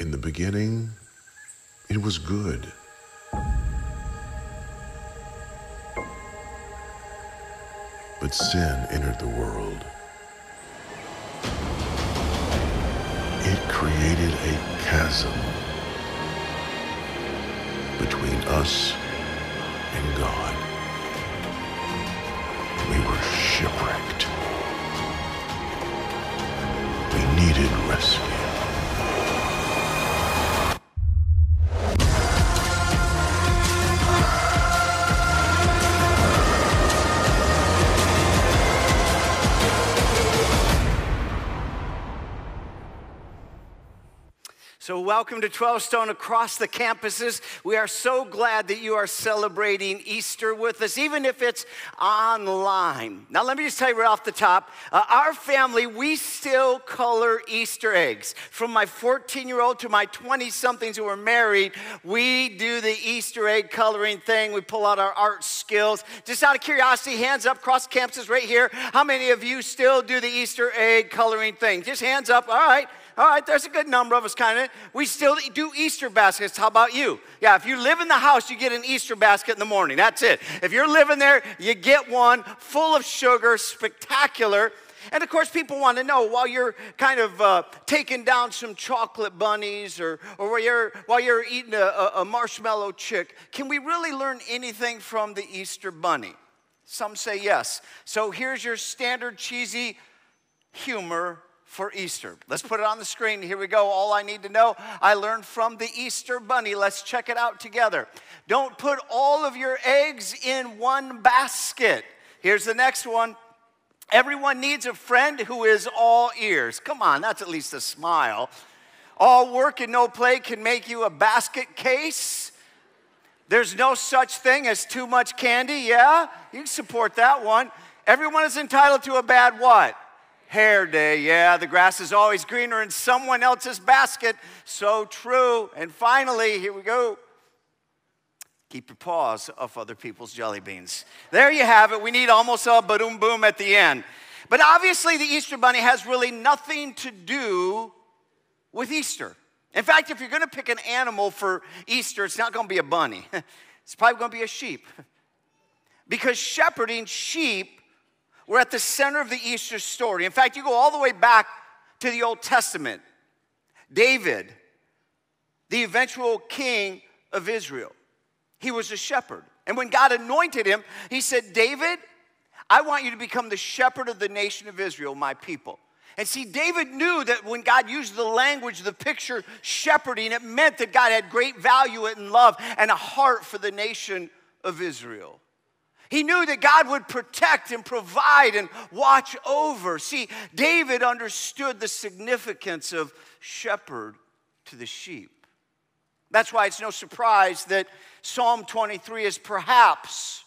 In the beginning, it was good. But sin entered the world. It created a chasm between us and God. We were shipwrecked. We needed rescue. Welcome to 12 Stone across the campuses. We are so glad that you are celebrating Easter with us, even if it's online. Now, let me just tell you right off the top uh, our family, we still color Easter eggs. From my 14 year old to my 20 somethings who are married, we do the Easter egg coloring thing. We pull out our art skills. Just out of curiosity, hands up across campuses right here. How many of you still do the Easter egg coloring thing? Just hands up. All right. All right, there's a good number of us kind of. We still do Easter baskets. How about you? Yeah, if you live in the house, you get an Easter basket in the morning. That's it. If you're living there, you get one full of sugar, spectacular. And of course, people want to know while you're kind of uh, taking down some chocolate bunnies or, or while, you're, while you're eating a, a marshmallow chick, can we really learn anything from the Easter bunny? Some say yes. So here's your standard cheesy humor for Easter. Let's put it on the screen. Here we go. All I need to know I learned from the Easter bunny. Let's check it out together. Don't put all of your eggs in one basket. Here's the next one. Everyone needs a friend who is all ears. Come on, that's at least a smile. All work and no play can make you a basket case. There's no such thing as too much candy. Yeah, you can support that one. Everyone is entitled to a bad what? Hair day. Yeah, the grass is always greener in someone else's basket. So true. And finally, here we go. Keep your paws off other people's jelly beans. There you have it. We need almost a boom boom at the end. But obviously, the Easter Bunny has really nothing to do with Easter. In fact, if you're going to pick an animal for Easter, it's not going to be a bunny. It's probably going to be a sheep. Because shepherding sheep we're at the center of the Easter story. In fact, you go all the way back to the Old Testament. David, the eventual king of Israel, he was a shepherd. And when God anointed him, he said, David, I want you to become the shepherd of the nation of Israel, my people. And see, David knew that when God used the language, the picture shepherding, it meant that God had great value and love and a heart for the nation of Israel. He knew that God would protect and provide and watch over. See, David understood the significance of shepherd to the sheep. That's why it's no surprise that Psalm 23 is perhaps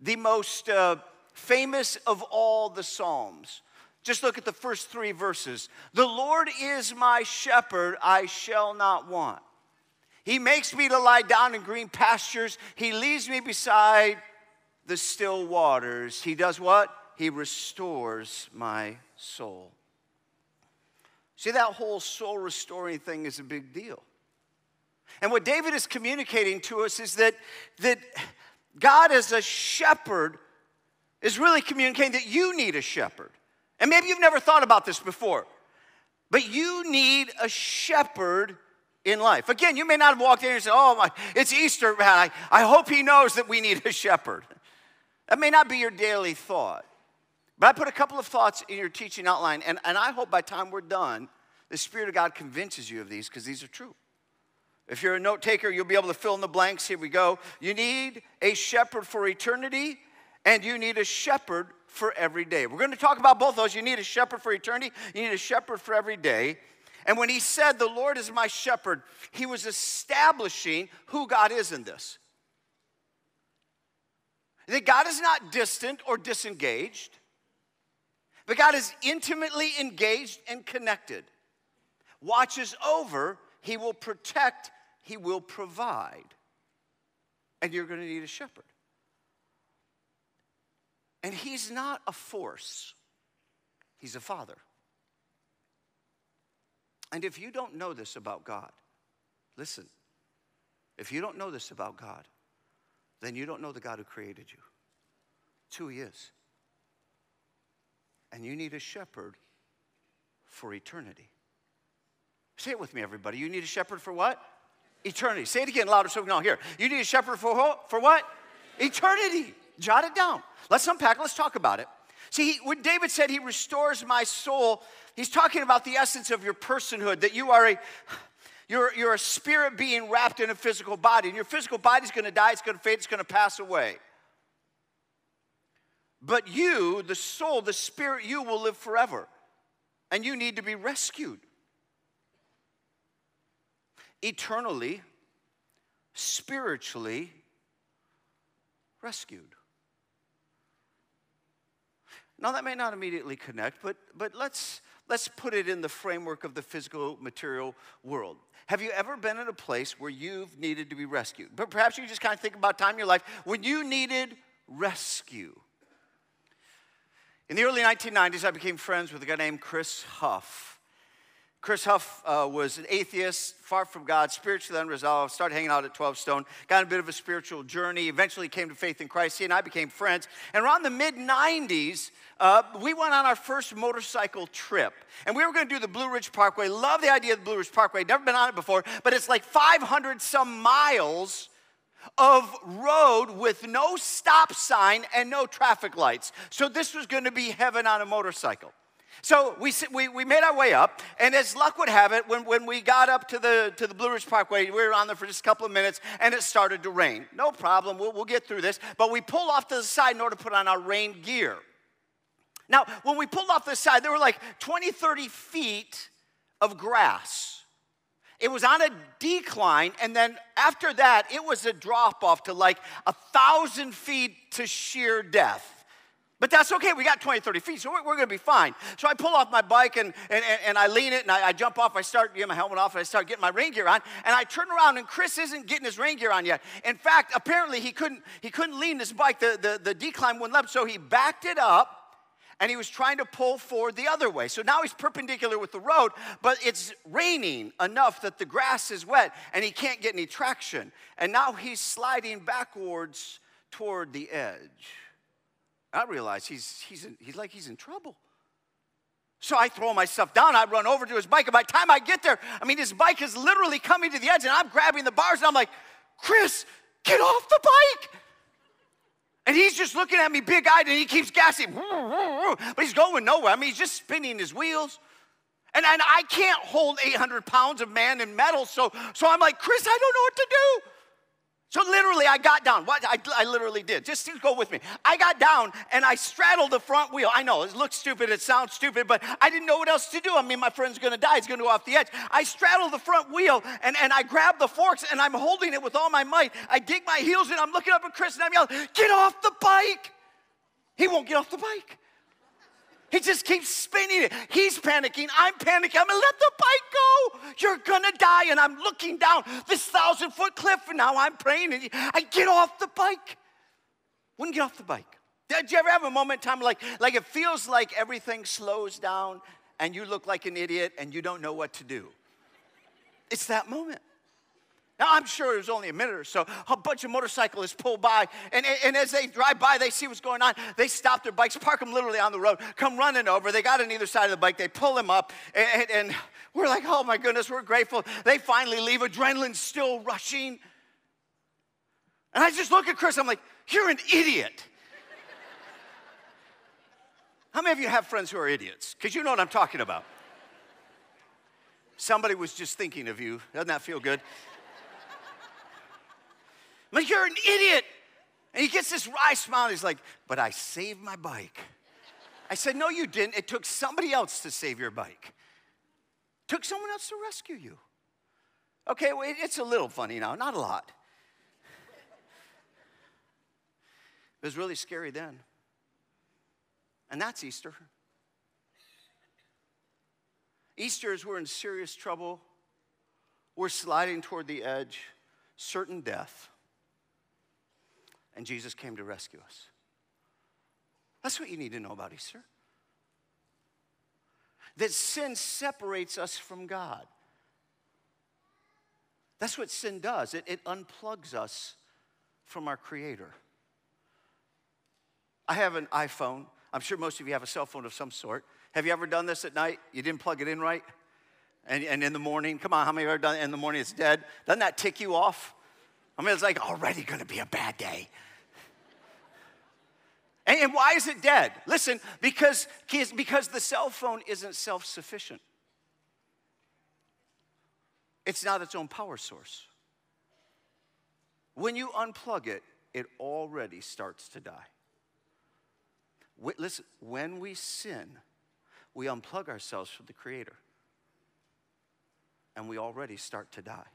the most uh, famous of all the Psalms. Just look at the first three verses. The Lord is my shepherd, I shall not want. He makes me to lie down in green pastures, He leads me beside the still waters. He does what? He restores my soul. See, that whole soul restoring thing is a big deal. And what David is communicating to us is that, that God, as a shepherd, is really communicating that you need a shepherd. And maybe you've never thought about this before, but you need a shepherd in life. Again, you may not have walked in and said, Oh, my, it's Easter, man. I, I hope he knows that we need a shepherd. That may not be your daily thought, but I put a couple of thoughts in your teaching outline, and, and I hope by time we're done, the Spirit of God convinces you of these because these are true. If you're a note taker, you'll be able to fill in the blanks. Here we go. You need a shepherd for eternity, and you need a shepherd for every day. We're going to talk about both those. You need a shepherd for eternity, you need a shepherd for every day. And when he said, The Lord is my shepherd, he was establishing who God is in this. That God is not distant or disengaged, but God is intimately engaged and connected. Watches over, He will protect, He will provide. And you're going to need a shepherd. And He's not a force, He's a father. And if you don't know this about God, listen, if you don't know this about God, then you don't know the God who created you. It's who He is. And you need a shepherd for eternity. Say it with me, everybody. You need a shepherd for what? Eternity. Say it again louder so we can all hear. You need a shepherd for? For what? Eternity. Jot it down. Let's unpack. Let's talk about it. See, when David said he restores my soul, he's talking about the essence of your personhood, that you are a you're, you're a spirit being wrapped in a physical body, and your physical body's gonna die, it's gonna fade, it's gonna pass away. But you, the soul, the spirit, you will live forever. And you need to be rescued. Eternally, spiritually rescued. Now, that may not immediately connect, but, but let's, let's put it in the framework of the physical material world. Have you ever been in a place where you've needed to be rescued? But perhaps you just kind of think about time in your life when you needed rescue. In the early 1990s, I became friends with a guy named Chris Huff. Chris Huff uh, was an atheist, far from God, spiritually unresolved, started hanging out at 12 Stone, got a bit of a spiritual journey, eventually came to faith in Christ. He and I became friends. And around the mid 90s, uh, we went on our first motorcycle trip. And we were going to do the Blue Ridge Parkway. Love the idea of the Blue Ridge Parkway. Never been on it before, but it's like 500 some miles of road with no stop sign and no traffic lights. So this was going to be heaven on a motorcycle. So we, we, we made our way up, and as luck would have it, when, when we got up to the, to the Blue Ridge Parkway, we were on there for just a couple of minutes, and it started to rain. No problem, we'll, we'll get through this. But we pulled off to the side in order to put on our rain gear. Now, when we pulled off the side, there were like 20, 30 feet of grass. It was on a decline, and then after that, it was a drop off to like a thousand feet to sheer death. But that's okay. We got 20, 30 feet, so we're, we're going to be fine. So I pull off my bike and, and, and I lean it and I, I jump off. I start getting my helmet off and I start getting my rain gear on. And I turn around and Chris isn't getting his rain gear on yet. In fact, apparently he couldn't, he couldn't lean this bike. The, the, the decline wouldn't let So he backed it up and he was trying to pull forward the other way. So now he's perpendicular with the road, but it's raining enough that the grass is wet and he can't get any traction. And now he's sliding backwards toward the edge. I realize he's, he's, in, he's like he's in trouble. So I throw myself down. I run over to his bike. And by the time I get there, I mean, his bike is literally coming to the edge, and I'm grabbing the bars, and I'm like, Chris, get off the bike. And he's just looking at me big eyed, and he keeps gassing, but he's going nowhere. I mean, he's just spinning his wheels. And, and I can't hold 800 pounds of man and metal, so, so I'm like, Chris, I don't know what to do. So literally, I got down. What I, I literally did. Just go with me. I got down and I straddled the front wheel. I know it looks stupid, it sounds stupid, but I didn't know what else to do. I mean, my friend's gonna die. He's gonna go off the edge. I straddled the front wheel and, and I grabbed the forks and I'm holding it with all my might. I dig my heels in. I'm looking up at Chris and I'm yelling, "Get off the bike!" He won't get off the bike. He just keeps spinning it. He's panicking. I'm panicking. I'm gonna let the bike go. You're gonna die. And I'm looking down this thousand foot cliff, and now I'm praying. And I get off the bike. Wouldn't get off the bike. Did you ever have a moment in time like, like it feels like everything slows down and you look like an idiot and you don't know what to do? It's that moment. Now, I'm sure it was only a minute or so. A bunch of motorcyclists pull by, and, and as they drive by, they see what's going on. They stop their bikes, park them literally on the road, come running over. They got on either side of the bike, they pull them up, and, and we're like, oh my goodness, we're grateful. They finally leave, adrenaline's still rushing. And I just look at Chris, I'm like, you're an idiot. How many of you have friends who are idiots? Because you know what I'm talking about. Somebody was just thinking of you. Doesn't that feel good? Like, you're an idiot. And he gets this wry smile. He's like, but I saved my bike. I said, no, you didn't. It took somebody else to save your bike. It took someone else to rescue you. Okay, well, it's a little funny now, not a lot. It was really scary then. And that's Easter. Easter is we're in serious trouble. We're sliding toward the edge, certain death and Jesus came to rescue us. That's what you need to know about Easter. that sin separates us from God. That's what sin does, it, it unplugs us from our Creator. I have an iPhone. I'm sure most of you have a cell phone of some sort. Have you ever done this at night? You didn't plug it in right? And, and in the morning, come on, how many of you have ever done it in the morning? It's dead. Doesn't that tick you off? I mean, it's like already gonna be a bad day. And, why is it dead? Listen, because, because the cell phone isn't self sufficient, it's not its own power source. When you unplug it, it already starts to die. Listen, when we sin, we unplug ourselves from the Creator, and we already start to die.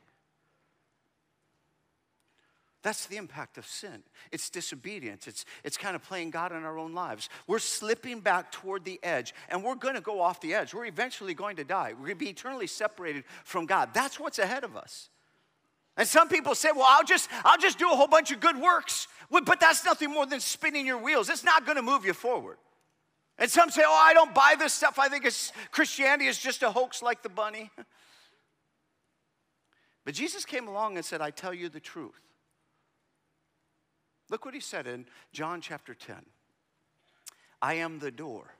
That's the impact of sin. It's disobedience. It's, it's kind of playing God in our own lives. We're slipping back toward the edge, and we're going to go off the edge. We're eventually going to die. We're going to be eternally separated from God. That's what's ahead of us. And some people say, well, I'll just, I'll just do a whole bunch of good works. But that's nothing more than spinning your wheels. It's not going to move you forward. And some say, oh, I don't buy this stuff. I think it's, Christianity is just a hoax like the bunny. But Jesus came along and said, I tell you the truth. Look what he said in John chapter 10 I am the door.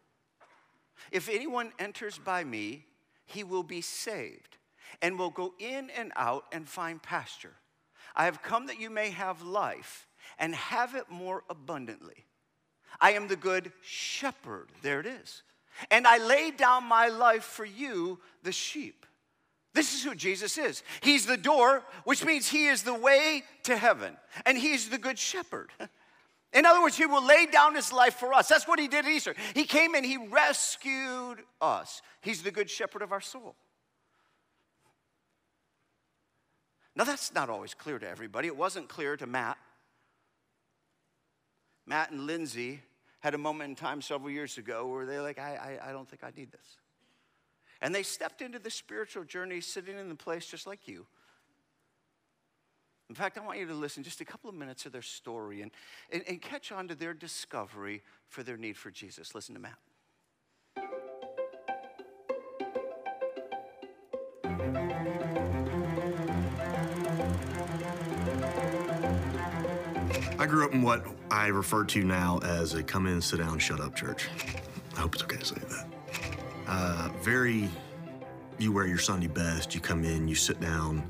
If anyone enters by me, he will be saved and will go in and out and find pasture. I have come that you may have life and have it more abundantly. I am the good shepherd. There it is. And I lay down my life for you, the sheep. This is who Jesus is. He's the door, which means he is the way to heaven, and he's the good shepherd. In other words, he will lay down his life for us. That's what he did at Easter. He came and he rescued us. He's the good shepherd of our soul. Now, that's not always clear to everybody. It wasn't clear to Matt. Matt and Lindsay had a moment in time several years ago where they're like, I, I, I don't think I need this. And they stepped into the spiritual journey sitting in the place just like you. In fact, I want you to listen just a couple of minutes of their story and, and, and catch on to their discovery for their need for Jesus. Listen to Matt. I grew up in what I refer to now as a come in, sit down, shut up church. I hope it's okay to say that. Uh, very, you wear your Sunday best, you come in, you sit down,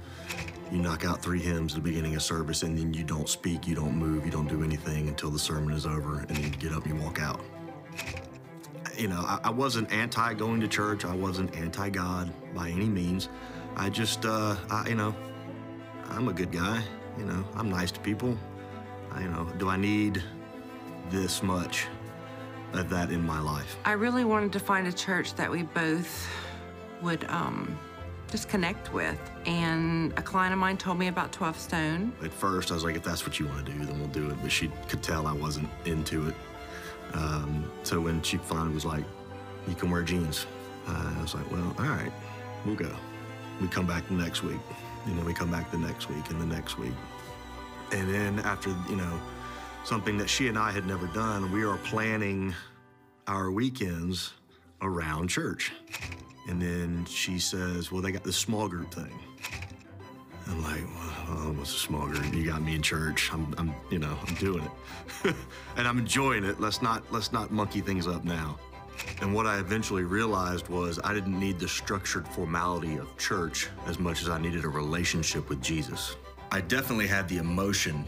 you knock out three hymns at the beginning of service, and then you don't speak, you don't move, you don't do anything until the sermon is over, and then you get up and you walk out. You know, I, I wasn't anti going to church, I wasn't anti God by any means. I just, uh, I, you know, I'm a good guy, you know, I'm nice to people. I, you know, do I need this much? Of that in my life. I really wanted to find a church that we both would um, just connect with. And a client of mine told me about 12 Stone. At first, I was like, if that's what you want to do, then we'll do it. But she could tell I wasn't into it. Um, so when she finally was like, you can wear jeans, uh, I was like, well, all right, we'll go. We come back the next week. You know, we come back the next week and the next week. And then after, you know, something that she and I had never done. We are planning our weekends around church. And then she says, Well, they got this small group thing. I'm like, well, uh, what's a small group? You got me in church. I'm, I'm you know, I'm doing it, and I'm enjoying it. Let's not, let's not monkey things up now. And what I eventually realized was I didn't need the structured formality of church as much as I needed a relationship with Jesus. I definitely had the emotion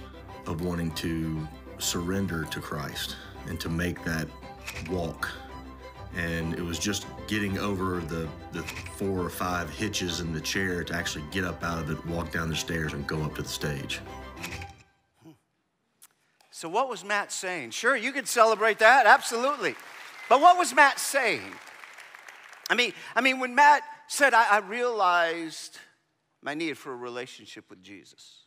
of wanting to surrender to Christ and to make that walk. And it was just getting over the, the four or five hitches in the chair to actually get up out of it, walk down the stairs, and go up to the stage. So, what was Matt saying? Sure, you could celebrate that, absolutely. But what was Matt saying? I mean, I mean, when Matt said, I, I realized my need for a relationship with Jesus.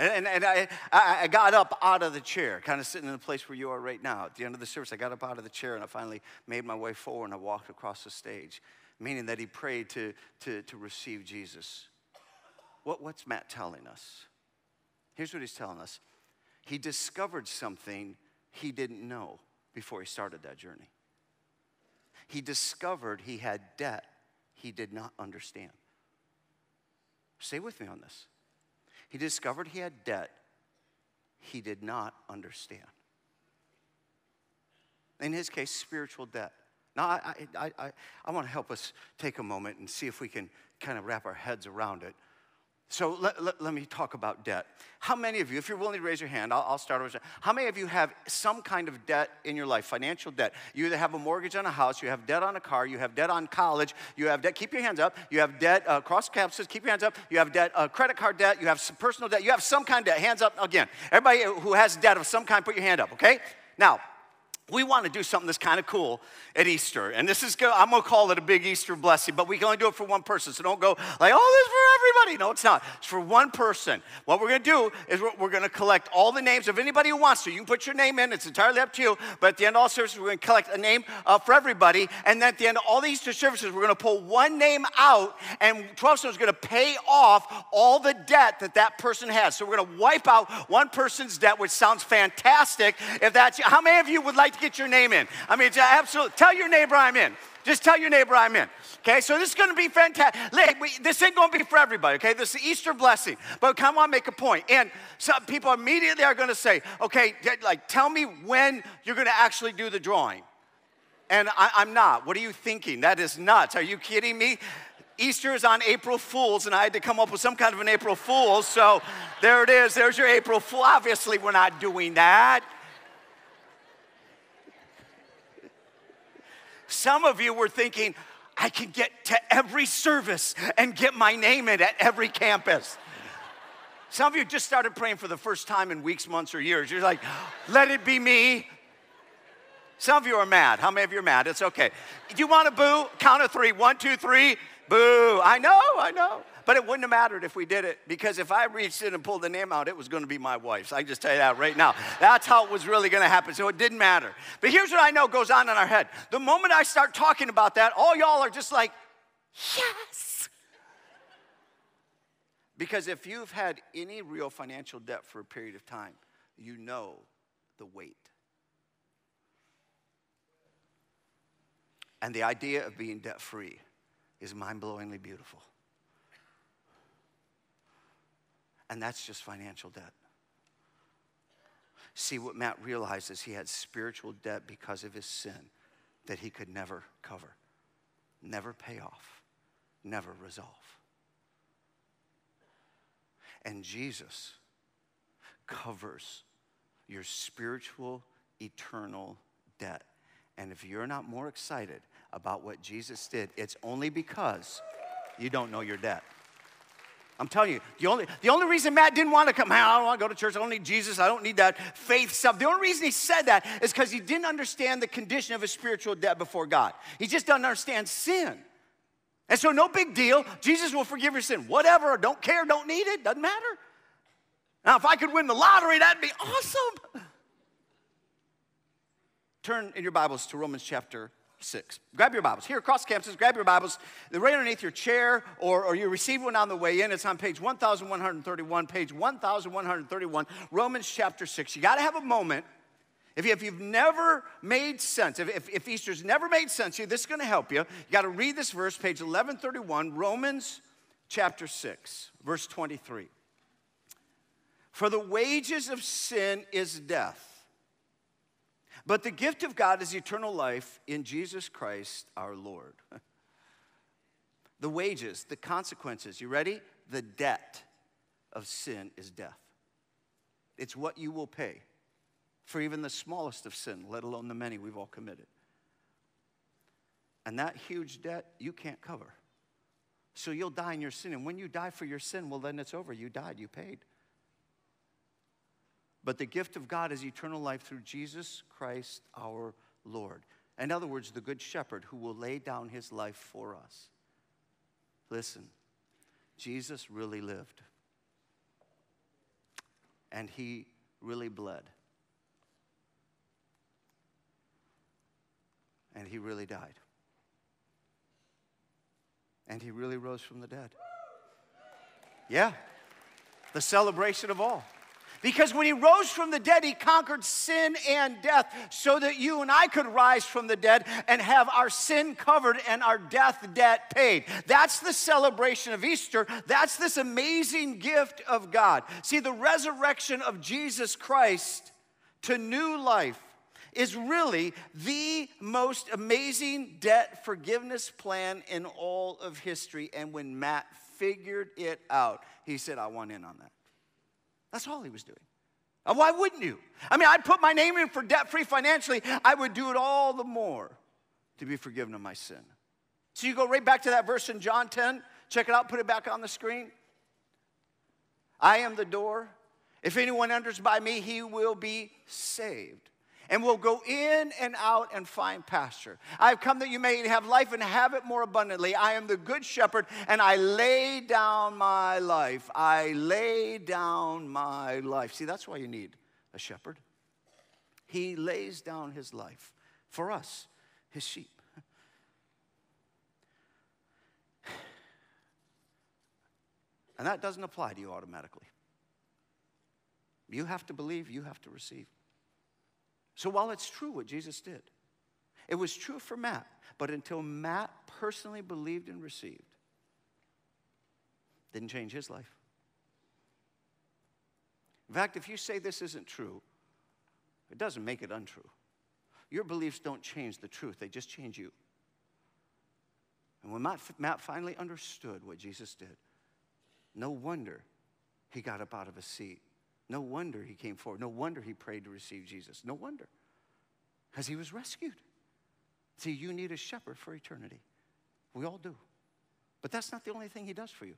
And, and I, I got up out of the chair, kind of sitting in the place where you are right now. At the end of the service, I got up out of the chair and I finally made my way forward and I walked across the stage, meaning that he prayed to, to, to receive Jesus. What, what's Matt telling us? Here's what he's telling us he discovered something he didn't know before he started that journey. he discovered he had debt he did not understand. Stay with me on this. He discovered he had debt he did not understand. In his case, spiritual debt. Now, I, I, I, I want to help us take a moment and see if we can kind of wrap our heads around it. So let, let, let, me talk about debt. How many of you, if you're willing to raise your hand, I'll, I'll start over. How many of you have some kind of debt in your life, financial debt? You either have a mortgage on a house, you have debt on a car, you have debt on college, you have debt, keep your hands up, you have debt uh, across campuses, keep your hands up, you have debt, uh, credit card debt, you have some personal debt, you have some kind of debt, hands up again. Everybody who has debt of some kind, put your hand up, okay? Now, we want to do something that's kind of cool at Easter. And this is, good. I'm going to call it a big Easter blessing, but we can only do it for one person. So don't go like, oh, this is for everybody. No, it's not. It's for one person. What we're going to do is we're, going to collect all the names of anybody who wants to. You can put your name in, it's entirely up to you. But at the end of all services, we're going to collect a name uh, for everybody. And then at the end of all the Easter services, we're going to pull one name out, and 12 Stone is going to pay off all the debt that that person has. So we're going to wipe out one person's debt, which sounds fantastic. If that's how many of you would like get your name in? I mean, absolutely. Tell your neighbor I'm in. Just tell your neighbor I'm in. Okay, so this is to be fantastic. This ain't to be for everybody. Okay, this is Easter blessing. But come on, make a point. And some people immediately are to say, okay, like tell me when you're to actually do the drawing. And I, I'm not. What are you thinking? That is nuts. Are you kidding me? Easter is on April Fools, and I had to come up with some kind of an April Fool's. So there it is. There's your April Fool. Obviously, we're not doing that. Some of you were thinking, I can get to every service and get my name in at every campus. Some of you just started praying for the first time in weeks, months, or years. You're like, let it be me. Some of you are mad. How many of you are mad? It's okay. Do you want to boo? Count of three. One, two, three. Boo. I know, I know. But it wouldn't have mattered if we did it because if I reached in and pulled the name out, it was going to be my wife's. I can just tell you that right now. That's how it was really going to happen. So it didn't matter. But here's what I know goes on in our head. The moment I start talking about that, all y'all are just like, yes. Because if you've had any real financial debt for a period of time, you know the weight. And the idea of being debt free is mind blowingly beautiful. And that's just financial debt. See, what Matt realizes he had spiritual debt because of his sin that he could never cover, never pay off, never resolve. And Jesus covers your spiritual, eternal debt. And if you're not more excited about what Jesus did, it's only because you don't know your debt. I'm telling you, the only, the only reason Matt didn't want to come, I don't want to go to church, I don't need Jesus, I don't need that faith stuff. The only reason he said that is because he didn't understand the condition of his spiritual debt before God. He just doesn't understand sin. And so, no big deal. Jesus will forgive your sin. Whatever, don't care, don't need it, doesn't matter. Now, if I could win the lottery, that'd be awesome. Turn in your Bibles to Romans chapter 6. Grab your Bibles. Here across campuses, grab your Bibles. They're right underneath your chair, or, or you receive one on the way in. It's on page 1131, page 1131, Romans chapter 6. You got to have a moment. If, you, if you've never made sense, if, if, if Easter's never made sense to you, this is going to help you. You got to read this verse, page 1131, Romans chapter 6, verse 23. For the wages of sin is death. But the gift of God is eternal life in Jesus Christ our Lord. the wages, the consequences, you ready? The debt of sin is death. It's what you will pay for even the smallest of sin, let alone the many we've all committed. And that huge debt you can't cover. So you'll die in your sin. And when you die for your sin, well, then it's over. You died, you paid. But the gift of God is eternal life through Jesus Christ our Lord. In other words, the Good Shepherd who will lay down his life for us. Listen, Jesus really lived. And he really bled. And he really died. And he really rose from the dead. Yeah, the celebration of all. Because when he rose from the dead, he conquered sin and death so that you and I could rise from the dead and have our sin covered and our death debt paid. That's the celebration of Easter. That's this amazing gift of God. See, the resurrection of Jesus Christ to new life is really the most amazing debt forgiveness plan in all of history. And when Matt figured it out, he said, I want in on that. That's all he was doing. And why wouldn't you? I mean, I'd put my name in for debt free financially. I would do it all the more to be forgiven of my sin. So you go right back to that verse in John 10. Check it out, put it back on the screen. I am the door. If anyone enters by me, he will be saved and will go in and out and find pasture. I have come that you may have life and have it more abundantly. I am the good shepherd, and I lay down my life. I lay down my life. See, that's why you need a shepherd. He lays down his life for us, his sheep. And that doesn't apply to you automatically. You have to believe, you have to receive. So while it's true what Jesus did, it was true for Matt, but until Matt personally believed and received, didn't change his life. In fact, if you say this isn't true, it doesn't make it untrue. Your beliefs don't change the truth, they just change you. And when Matt, finally understood what Jesus did, no wonder he got up out of his seat no wonder he came forward. No wonder he prayed to receive Jesus. No wonder. Because he was rescued. See, you need a shepherd for eternity. We all do. But that's not the only thing he does for you.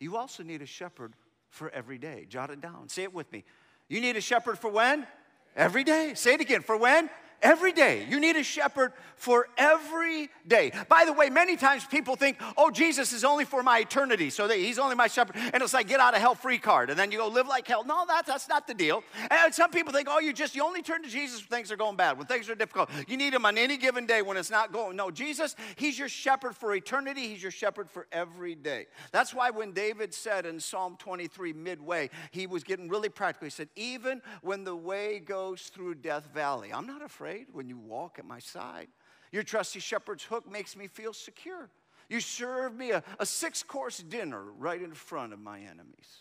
You also need a shepherd for every day. Jot it down. Say it with me. You need a shepherd for when? Every day. Say it again. For when? Every day. You need a shepherd for every day. By the way, many times people think, oh, Jesus is only for my eternity, so he's only my shepherd. And it's like get out of hell free card. And then you go live like hell. No, that's, that's not the deal. And some people think, oh, you just, you only turn to Jesus when things are going bad, when things are difficult. You need him on any given day when it's not going. No, Jesus, he's your shepherd for eternity. He's your shepherd for every day. That's why when David said in Psalm 23, midway, he was getting really practical. He said, even when the way goes through Death Valley, I'm not afraid afraid when you walk at my side. Your trusty shepherd's hook makes me feel secure. You serve me a, a six course dinner right in front of my enemies.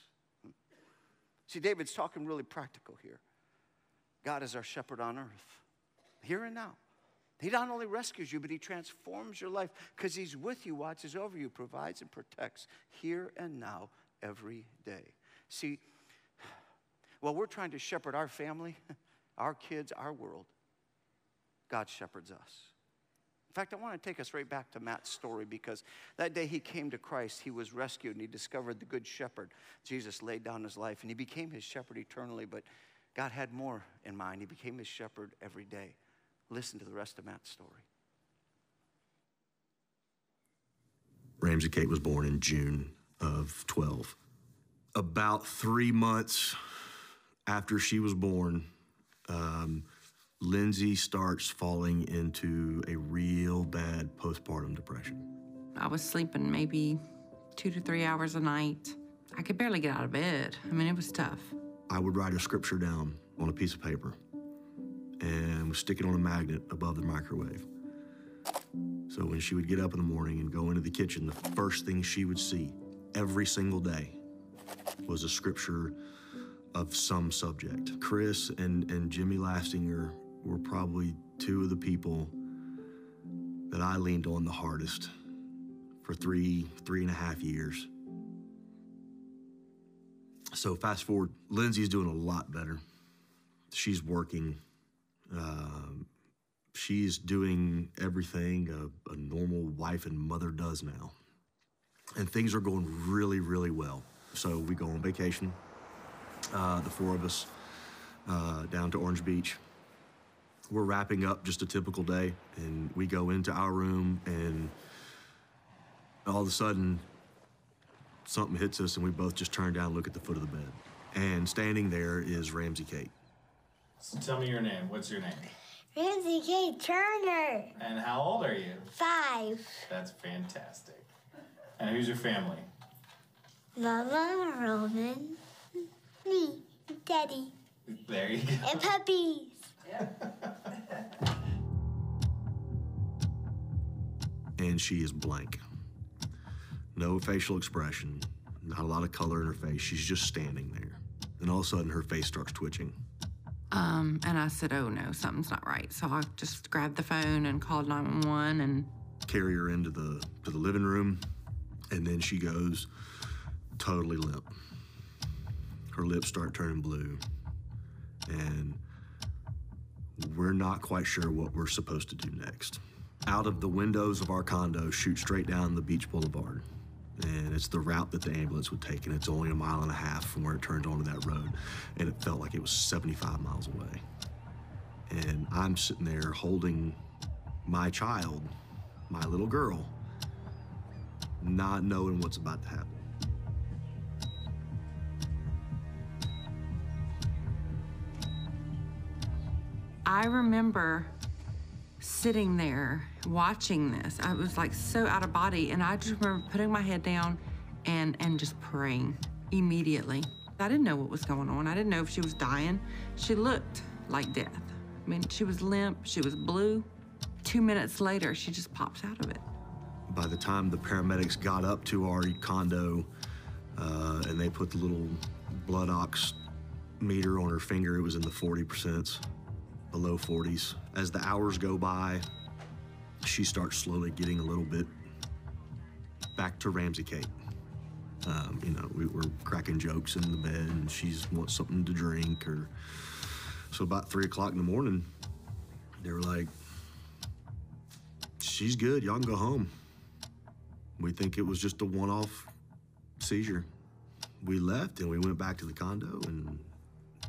See, David's talking really practical here. God is our shepherd on earth, here and now. He not only rescues you, but he transforms your life because he's with you, watches over you, provides and protects here and now, every day. See, while we're trying to shepherd our family, our kids, our world, God shepherds us. In fact, I want to take us right back to Matt's story because that day he came to Christ, he was rescued and he discovered the good shepherd. Jesus laid down his life and he became his shepherd eternally, but God had more in mind. He became his shepherd every day. Listen to the rest of Matt's story. Ramsey Kate was born in June of 12. About three months after she was born, um, Lindsay starts falling into a real bad postpartum depression. I was sleeping maybe two to three hours a night. I could barely get out of bed. I mean, it was tough. I would write a scripture down on a piece of paper and stick it on a magnet above the microwave. So when she would get up in the morning and go into the kitchen, the first thing she would see every single day was a scripture of some subject. Chris and, and Jimmy Lastinger were probably two of the people that I leaned on the hardest for three, three and a half years. So fast forward, Lindsay's doing a lot better. She's working. Uh, she's doing everything a, a normal wife and mother does now. And things are going really, really well. So we go on vacation, uh, the four of us, uh, down to Orange Beach we're wrapping up just a typical day, and we go into our room, and all of a sudden, something hits us, and we both just turn down and look at the foot of the bed. And standing there is Ramsey Kate. So tell me your name. What's your name? Ramsey Kate Turner. And how old are you? Five. That's fantastic. And who's your family? Mama, Roman, me. Daddy, There you go. and puppies. And she is blank. No facial expression, not a lot of color in her face. She's just standing there. And all of a sudden, her face starts twitching. Um, and I said, oh no, something's not right. So I just grabbed the phone and called 911 and Carry her into the to the living room, and then she goes totally limp. Her lips start turning blue, and we're not quite sure what we're supposed to do next. Out of the windows of our condo, shoot straight down the beach boulevard. And it's the route that the ambulance would take, and it's only a mile and a half from where it turns onto that road. And it felt like it was 75 miles away. And I'm sitting there holding my child, my little girl, not knowing what's about to happen. I remember sitting there watching this. I was like so out of body, and I just remember putting my head down and and just praying immediately. I didn't know what was going on. I didn't know if she was dying. She looked like death. I mean, she was limp. She was blue. Two minutes later, she just pops out of it. By the time the paramedics got up to our condo uh, and they put the little blood ox meter on her finger, it was in the 40%, below 40s. As the hours go by, she starts slowly getting a little bit back to Ramsey Kate. Um, you know, we were cracking jokes in the bed, and she's wants something to drink, or so about three o'clock in the morning, they were like, "She's good. Y'all can go home." We think it was just a one-off seizure. We left and we went back to the condo, and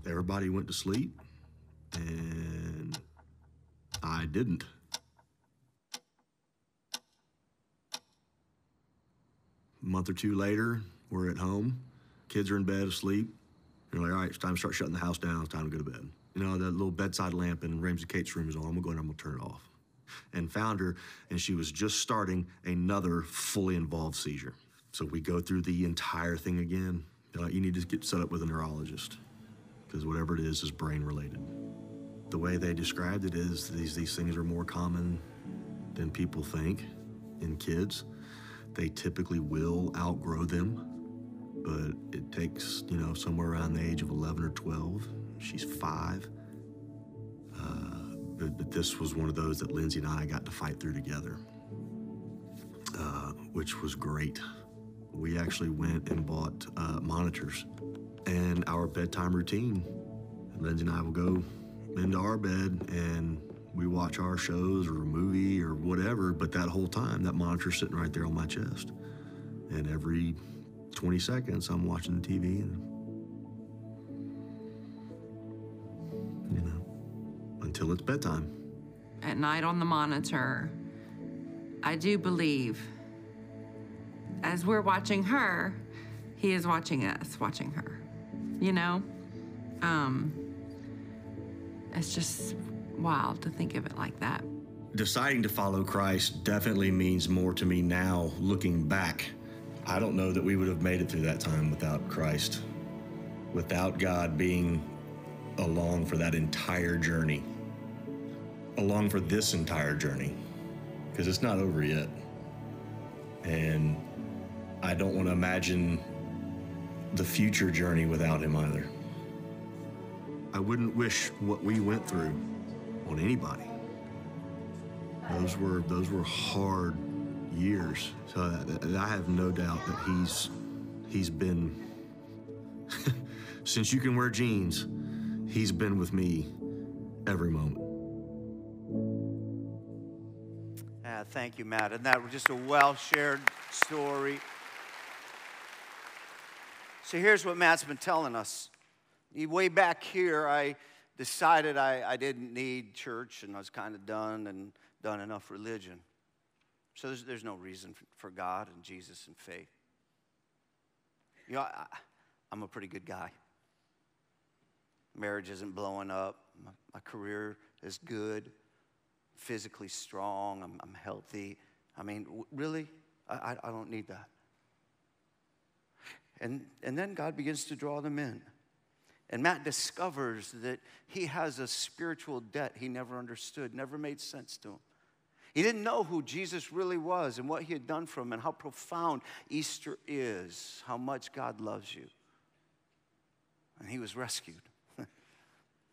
everybody went to sleep, and I didn't. A month or two later, we're at home. Kids are in bed asleep. You're like, all right, it's time to start shutting the house down. It's time to go to bed. You know, that little bedside lamp in Ramsey Kate's room is on. I'm gonna go in I'm gonna turn it off. And found her, and she was just starting another fully involved seizure. So we go through the entire thing again. They're like, you need to get set up with a neurologist because whatever it is is brain related. The way they described it is these, these things are more common than people think in kids. They typically will outgrow them, but it takes, you know, somewhere around the age of 11 or 12. She's five. Uh, but, but this was one of those that Lindsay and I got to fight through together, uh, which was great. We actually went and bought uh, monitors and our bedtime routine. Lindsay and I will go into our bed and we watch our shows or a movie or whatever, but that whole time, that monitor's sitting right there on my chest. And every 20 seconds, I'm watching the TV and, you know, until it's bedtime. At night on the monitor, I do believe as we're watching her, he is watching us, watching her. You know? Um, it's just wild to think of it like that. Deciding to follow Christ definitely means more to me now, looking back. I don't know that we would have made it through that time without Christ, without God being along for that entire journey, along for this entire journey, because it's not over yet. And I don't want to imagine the future journey without Him either. I wouldn't wish what we went through on anybody. Those were those were hard years. So I, I have no doubt that he's he's been since you can wear jeans, he's been with me every moment. Ah, thank you, Matt. And that was just a well shared story. So here's what Matt's been telling us. Way back here, I decided I, I didn't need church and I was kind of done and done enough religion. So there's, there's no reason for God and Jesus and faith. You know, I, I'm a pretty good guy. Marriage isn't blowing up. My, my career is good. Physically strong. I'm, I'm healthy. I mean, really? I, I, I don't need that. And, and then God begins to draw them in. And Matt discovers that he has a spiritual debt he never understood, never made sense to him. He didn't know who Jesus really was and what he had done for him and how profound Easter is, how much God loves you. And he was rescued.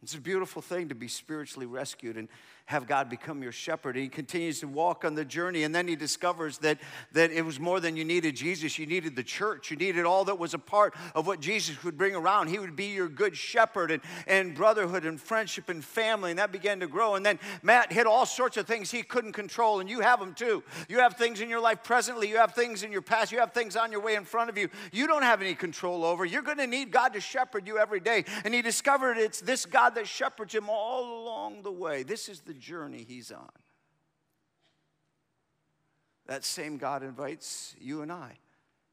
It's a beautiful thing to be spiritually rescued and have God become your shepherd. And he continues to walk on the journey, and then he discovers that, that it was more than you needed Jesus. You needed the church. You needed all that was a part of what Jesus would bring around. He would be your good shepherd and, and brotherhood and friendship and family, and that began to grow. And then Matt hit all sorts of things he couldn't control, and you have them too. You have things in your life presently, you have things in your past, you have things on your way in front of you you don't have any control over. You're going to need God to shepherd you every day. And he discovered it's this God that shepherds him all along the way. This is the journey he's on. That same God invites you and I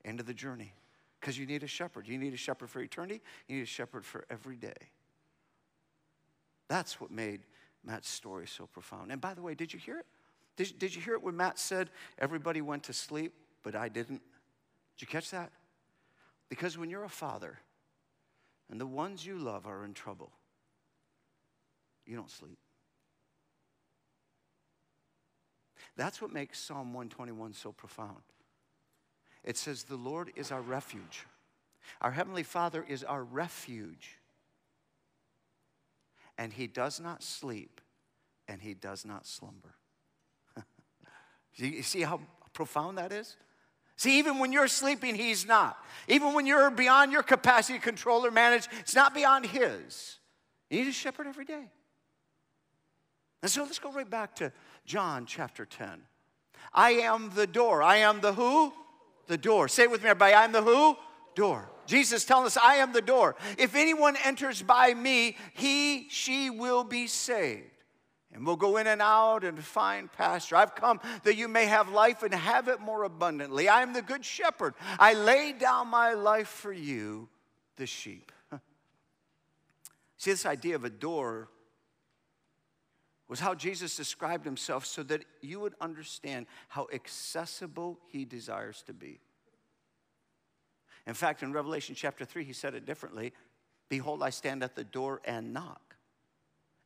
into the journey because you need a shepherd. You need a shepherd for eternity, you need a shepherd for every day. That's what made Matt's story so profound. And by the way, did you hear it? Did, did you hear it when Matt said, Everybody went to sleep, but I didn't? Did you catch that? Because when you're a father and the ones you love are in trouble, you don't sleep. That's what makes Psalm 121 so profound. It says, The Lord is our refuge. Our Heavenly Father is our refuge. And He does not sleep and He does not slumber. you see how profound that is? See, even when you're sleeping, He's not. Even when you're beyond your capacity to control or manage, it's not beyond His. You need a shepherd every day. And so let's go right back to John chapter 10. I am the door. I am the who? The door. Say it with me, everybody. I am the who? Door. Jesus telling us, I am the door. If anyone enters by me, he, she will be saved. And we'll go in and out and find pasture. I've come that you may have life and have it more abundantly. I am the good shepherd. I lay down my life for you, the sheep. See, this idea of a door was how Jesus described himself so that you would understand how accessible he desires to be. In fact, in Revelation chapter 3, he said it differently Behold, I stand at the door and knock.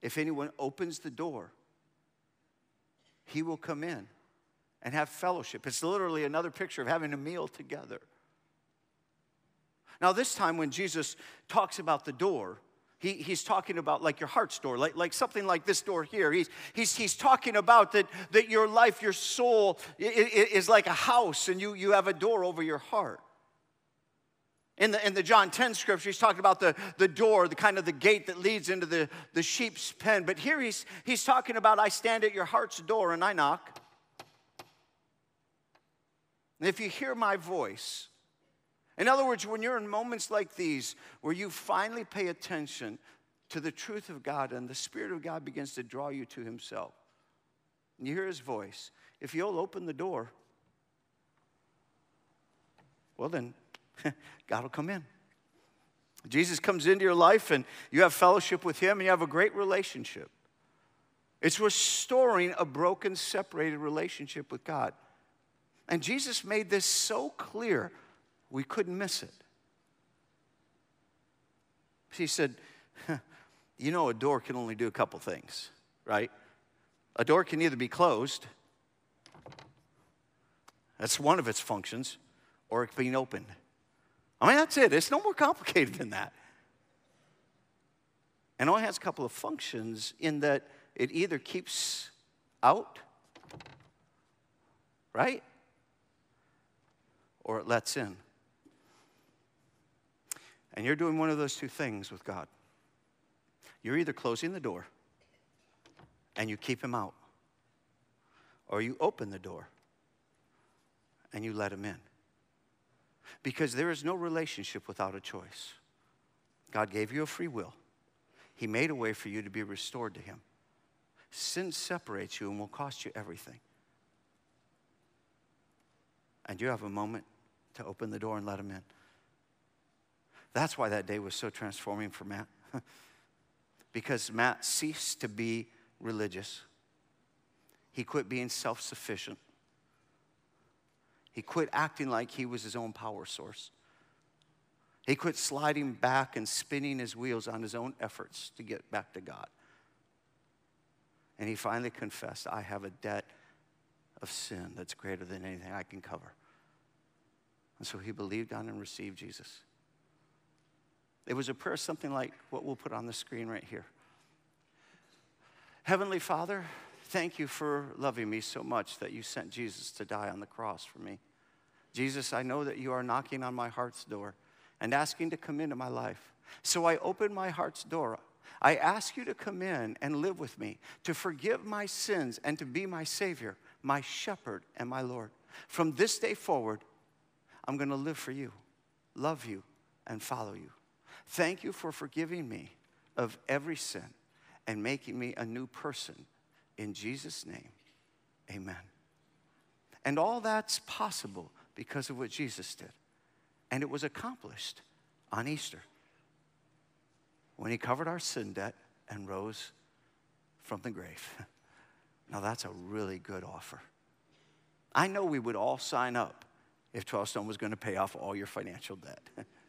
If anyone opens the door, he will come in and have fellowship. It's literally another picture of having a meal together. Now, this time when Jesus talks about the door, he, he's talking about like your heart's door, like, like something like this door here. He's, he's, he's talking about that, that your life, your soul is like a house and you, you have a door over your heart. In the, in the John 10 scripture, he's talking about the, the door, the kind of the gate that leads into the, the sheep's pen. But here he's, he's talking about I stand at your heart's door and I knock. And if you hear my voice, in other words, when you're in moments like these where you finally pay attention to the truth of God and the Spirit of God begins to draw you to Himself, and you hear His voice, if you'll open the door, well, then God will come in. Jesus comes into your life and you have fellowship with Him and you have a great relationship. It's restoring a broken, separated relationship with God. And Jesus made this so clear we couldn't miss it. She said, You know, a door can only do a couple things, right? A door can either be closed, that's one of its functions, or it can be opened. I mean, that's it. It's no more complicated than that. And only has a couple of functions in that it either keeps out, right? Or it lets in. And you're doing one of those two things with God. You're either closing the door and you keep him out, or you open the door and you let him in. Because there is no relationship without a choice. God gave you a free will, He made a way for you to be restored to Him. Sin separates you and will cost you everything. And you have a moment to open the door and let Him in. That's why that day was so transforming for Matt. because Matt ceased to be religious, he quit being self sufficient. He quit acting like he was his own power source. He quit sliding back and spinning his wheels on his own efforts to get back to God. And he finally confessed, I have a debt of sin that's greater than anything I can cover. And so he believed on and received Jesus. It was a prayer something like what we'll put on the screen right here. Heavenly Father, thank you for loving me so much that you sent Jesus to die on the cross for me. Jesus, I know that you are knocking on my heart's door and asking to come into my life. So I open my heart's door. I ask you to come in and live with me, to forgive my sins and to be my Savior, my shepherd, and my Lord. From this day forward, I'm going to live for you, love you, and follow you. Thank you for forgiving me of every sin and making me a new person. In Jesus' name, amen. And all that's possible because of what Jesus did. And it was accomplished on Easter when he covered our sin debt and rose from the grave. Now, that's a really good offer. I know we would all sign up if 12 Stone was going to pay off all your financial debt.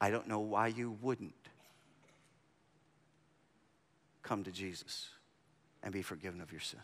I don't know why you wouldn't come to Jesus and be forgiven of your sin.